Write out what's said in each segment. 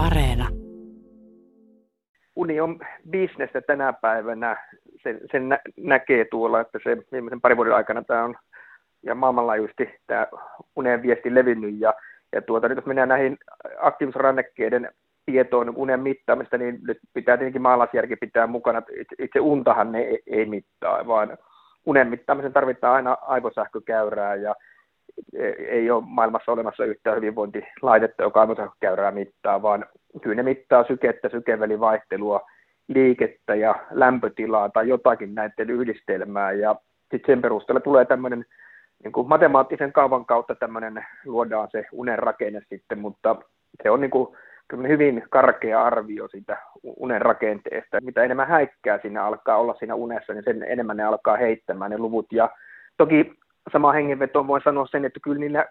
Areena. Uni on bisnestä tänä päivänä. Sen, sen nä- näkee tuolla, että se viimeisen parin vuoden aikana tämä on ja maailmanlaajuisesti tämä unen viesti levinnyt. Ja, ja tuota, nyt jos mennään näihin aktiivisuusrannekkeiden tietoon unen mittaamista, niin nyt pitää tietenkin maalaisjärki pitää mukana. Itse untahan ne ei, ei mittaa, vaan unen mittaamisen tarvitaan aina aivosähkökäyrää ja ei ole maailmassa olemassa yhtään hyvinvointilaitetta, joka aivosähkökäyrää mittaa, vaan kyllä ne mittaa sykettä, sykevälivaihtelua, liikettä ja lämpötilaa tai jotakin näiden yhdistelmää ja sitten sen perusteella tulee tämmöinen niin kuin matemaattisen kaavan kautta tämmöinen, luodaan se unen rakenne sitten, mutta se on niin kuin hyvin karkea arvio siitä unen rakenteesta. Mitä enemmän häikkää siinä alkaa olla siinä unessa, niin sen enemmän ne alkaa heittämään ne luvut. Ja toki sama hengenveto voin sanoa sen, että kyllä niillä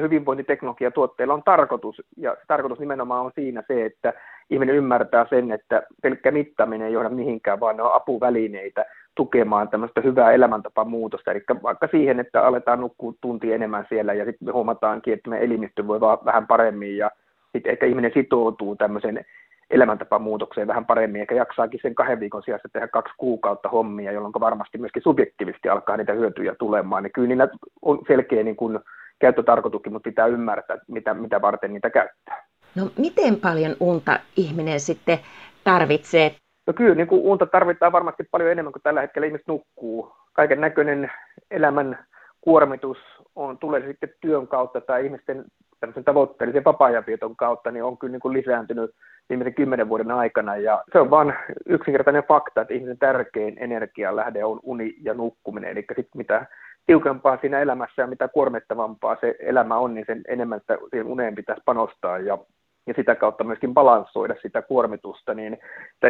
hyvinvointiteknologiatuotteilla on tarkoitus, ja tarkoitus nimenomaan on siinä se, että ihminen ymmärtää sen, että pelkkä mittaminen ei johda mihinkään, vaan ne on apuvälineitä tukemaan tämmöistä hyvää elämäntapamuutosta, eli vaikka siihen, että aletaan nukkua tunti enemmän siellä, ja sitten me huomataankin, että me elimistö voi vaan vähän paremmin, ja sitten ehkä ihminen sitoutuu tämmöiseen elämäntapamuutokseen vähän paremmin, eikä jaksaakin sen kahden viikon sijasta tehdä kaksi kuukautta hommia, jolloin varmasti myöskin subjektiivisesti alkaa niitä hyötyjä tulemaan. Niin kyllä niillä on selkeä niin kuin käyttötarkoituskin, mutta pitää ymmärtää, mitä, mitä varten niitä käyttää. No miten paljon unta ihminen sitten tarvitsee? No kyllä, niin kuin unta tarvitaan varmasti paljon enemmän kuin tällä hetkellä ihmiset nukkuu. Kaiken näköinen elämän kuormitus on, tulee sitten työn kautta tai ihmisten tämmöisen tavoitteellisen vapaa kautta, niin on kyllä niin kuin lisääntynyt viimeisen kymmenen vuoden aikana. Ja se on vain yksinkertainen fakta, että ihmisen tärkein energialähde on uni ja nukkuminen. Eli sitten mitä tiukempaa siinä elämässä ja mitä kuormittavampaa se elämä on, niin sen enemmän sitä siihen uneen pitäisi panostaa ja, ja sitä kautta myöskin balanssoida sitä kuormitusta. Niin,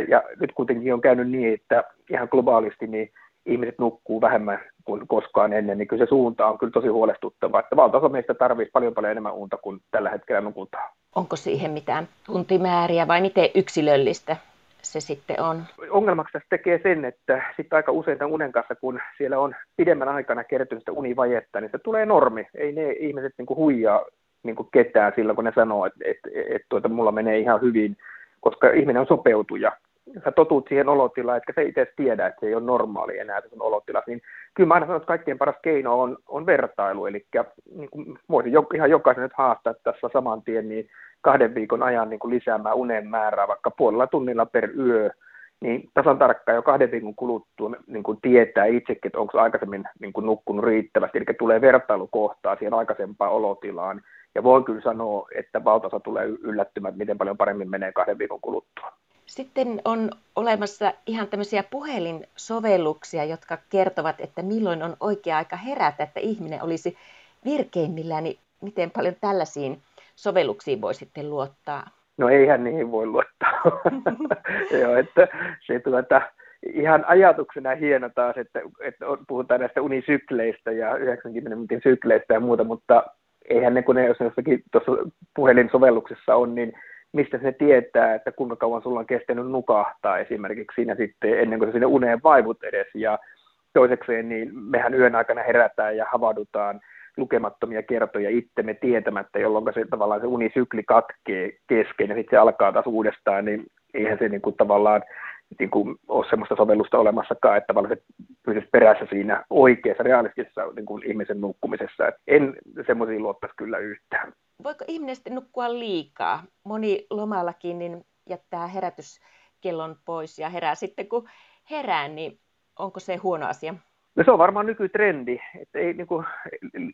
ja nyt kuitenkin on käynyt niin, että ihan globaalisti niin ihmiset nukkuu vähemmän kuin koskaan ennen, niin kyllä se suunta on kyllä tosi huolestuttava. Että valtaosa meistä tarvitsisi paljon paljon enemmän unta kuin tällä hetkellä nukutaan. Onko siihen mitään tuntimääriä vai miten yksilöllistä se sitten on? Ongelmaksi tässä tekee sen, että sitten aika usein tämän unen kanssa, kun siellä on pidemmän aikana kertynyt sitä univajetta, niin se tulee normi. Ei ne ihmiset niin kuin huijaa niin kuin ketään silloin, kun ne sanoo, että, että, että, että tuota, mulla menee ihan hyvin, koska ihminen on sopeutuja sä totut siihen olotilaan, että se itse tiedä, että se ei ole normaali enää se sun olotila, niin kyllä mä aina sanon, että kaikkein paras keino on, on vertailu, eli niin voisin jo, ihan jokaisen nyt haastaa tässä saman tien, niin kahden viikon ajan niin kuin lisäämään unen määrää vaikka puolella tunnilla per yö, niin tasan tarkkaan jo kahden viikon kuluttua niin kuin tietää itsekin, että onko aikaisemmin niin kuin nukkunut riittävästi, eli tulee vertailukohtaa siihen aikaisempaan olotilaan, ja voin kyllä sanoa, että valtaosa tulee yllättymään, miten paljon paremmin menee kahden viikon kuluttua. Sitten on olemassa ihan tämmöisiä puhelinsovelluksia, jotka kertovat, että milloin on oikea aika herätä, että ihminen olisi virkeimmillään, niin miten paljon tällaisiin sovelluksiin voi sitten luottaa? No eihän niihin voi luottaa. Joo, että se tuota, ihan ajatuksena hieno taas, että, että puhutaan näistä unisykleistä ja 90 minuutin sykleistä ja muuta, mutta eihän ne, kun ne jos jossakin tuossa puhelinsovelluksessa on, niin mistä se tietää, että kuinka kauan sulla on kestänyt nukahtaa esimerkiksi siinä sitten ennen kuin sä sinne uneen vaivut edes. Ja toisekseen niin mehän yön aikana herätään ja havahdutaan lukemattomia kertoja itsemme tietämättä, jolloin se tavallaan se unisykli katkee kesken ja sitten se alkaa taas uudestaan, niin eihän se niin kuin tavallaan niin kuin ole sellaista sovellusta olemassakaan, että tavallaan se pysyisi perässä siinä oikeassa, realistisessa niin kuin ihmisen nukkumisessa. Et en semmoisiin luottaisi kyllä yhtään voiko ihminen sitten nukkua liikaa? Moni lomallakin niin jättää herätyskellon pois ja herää sitten kun herää, niin onko se huono asia? No se on varmaan nykytrendi, että ei, niin kuin,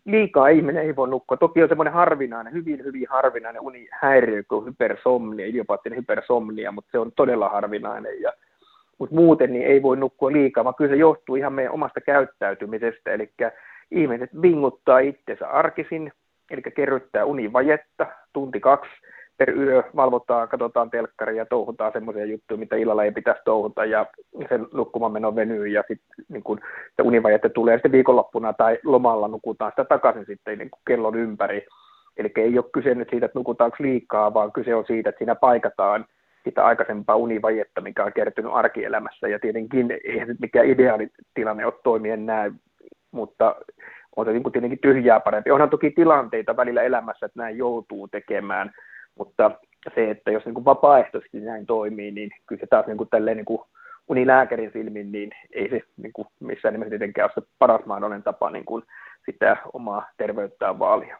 liikaa ihminen ei voi nukkua. Toki on semmoinen harvinainen, hyvin hyvin harvinainen unihäiriö kuin hypersomnia, idiopaattinen hypersomnia, mutta se on todella harvinainen. Ja, mutta muuten niin ei voi nukkua liikaa, vaan kyllä se johtuu ihan meidän omasta käyttäytymisestä. Eli ihmiset vinguttaa itsensä arkisin, eli kerryttää univajetta, tunti kaksi per yö valvotaan, katsotaan telkkaria ja touhutaan semmoisia juttuja, mitä illalla ei pitäisi touhuta ja sen nukkumaan meno venyy ja sitten niin kun, se univajetta tulee sitten viikonloppuna tai lomalla nukutaan sitä takaisin sitten niin kellon ympäri. Eli ei ole kyse nyt siitä, että nukutaanko liikaa, vaan kyse on siitä, että siinä paikataan sitä aikaisempaa univajetta, mikä on kertynyt arkielämässä. Ja tietenkin eihän nyt mikään ideaalitilanne ole toimien näin, mutta on se niin kuin tietenkin tyhjää parempi. Onhan toki tilanteita välillä elämässä, että näin joutuu tekemään, mutta se, että jos niin kuin vapaaehtoisesti näin toimii, niin kyllä se taas niin kuin tälleen niin kuin unilääkärin silmin, niin ei se niin kuin missään nimessä tietenkään ole se paras mahdollinen tapa niin kuin sitä omaa terveyttään vaalia.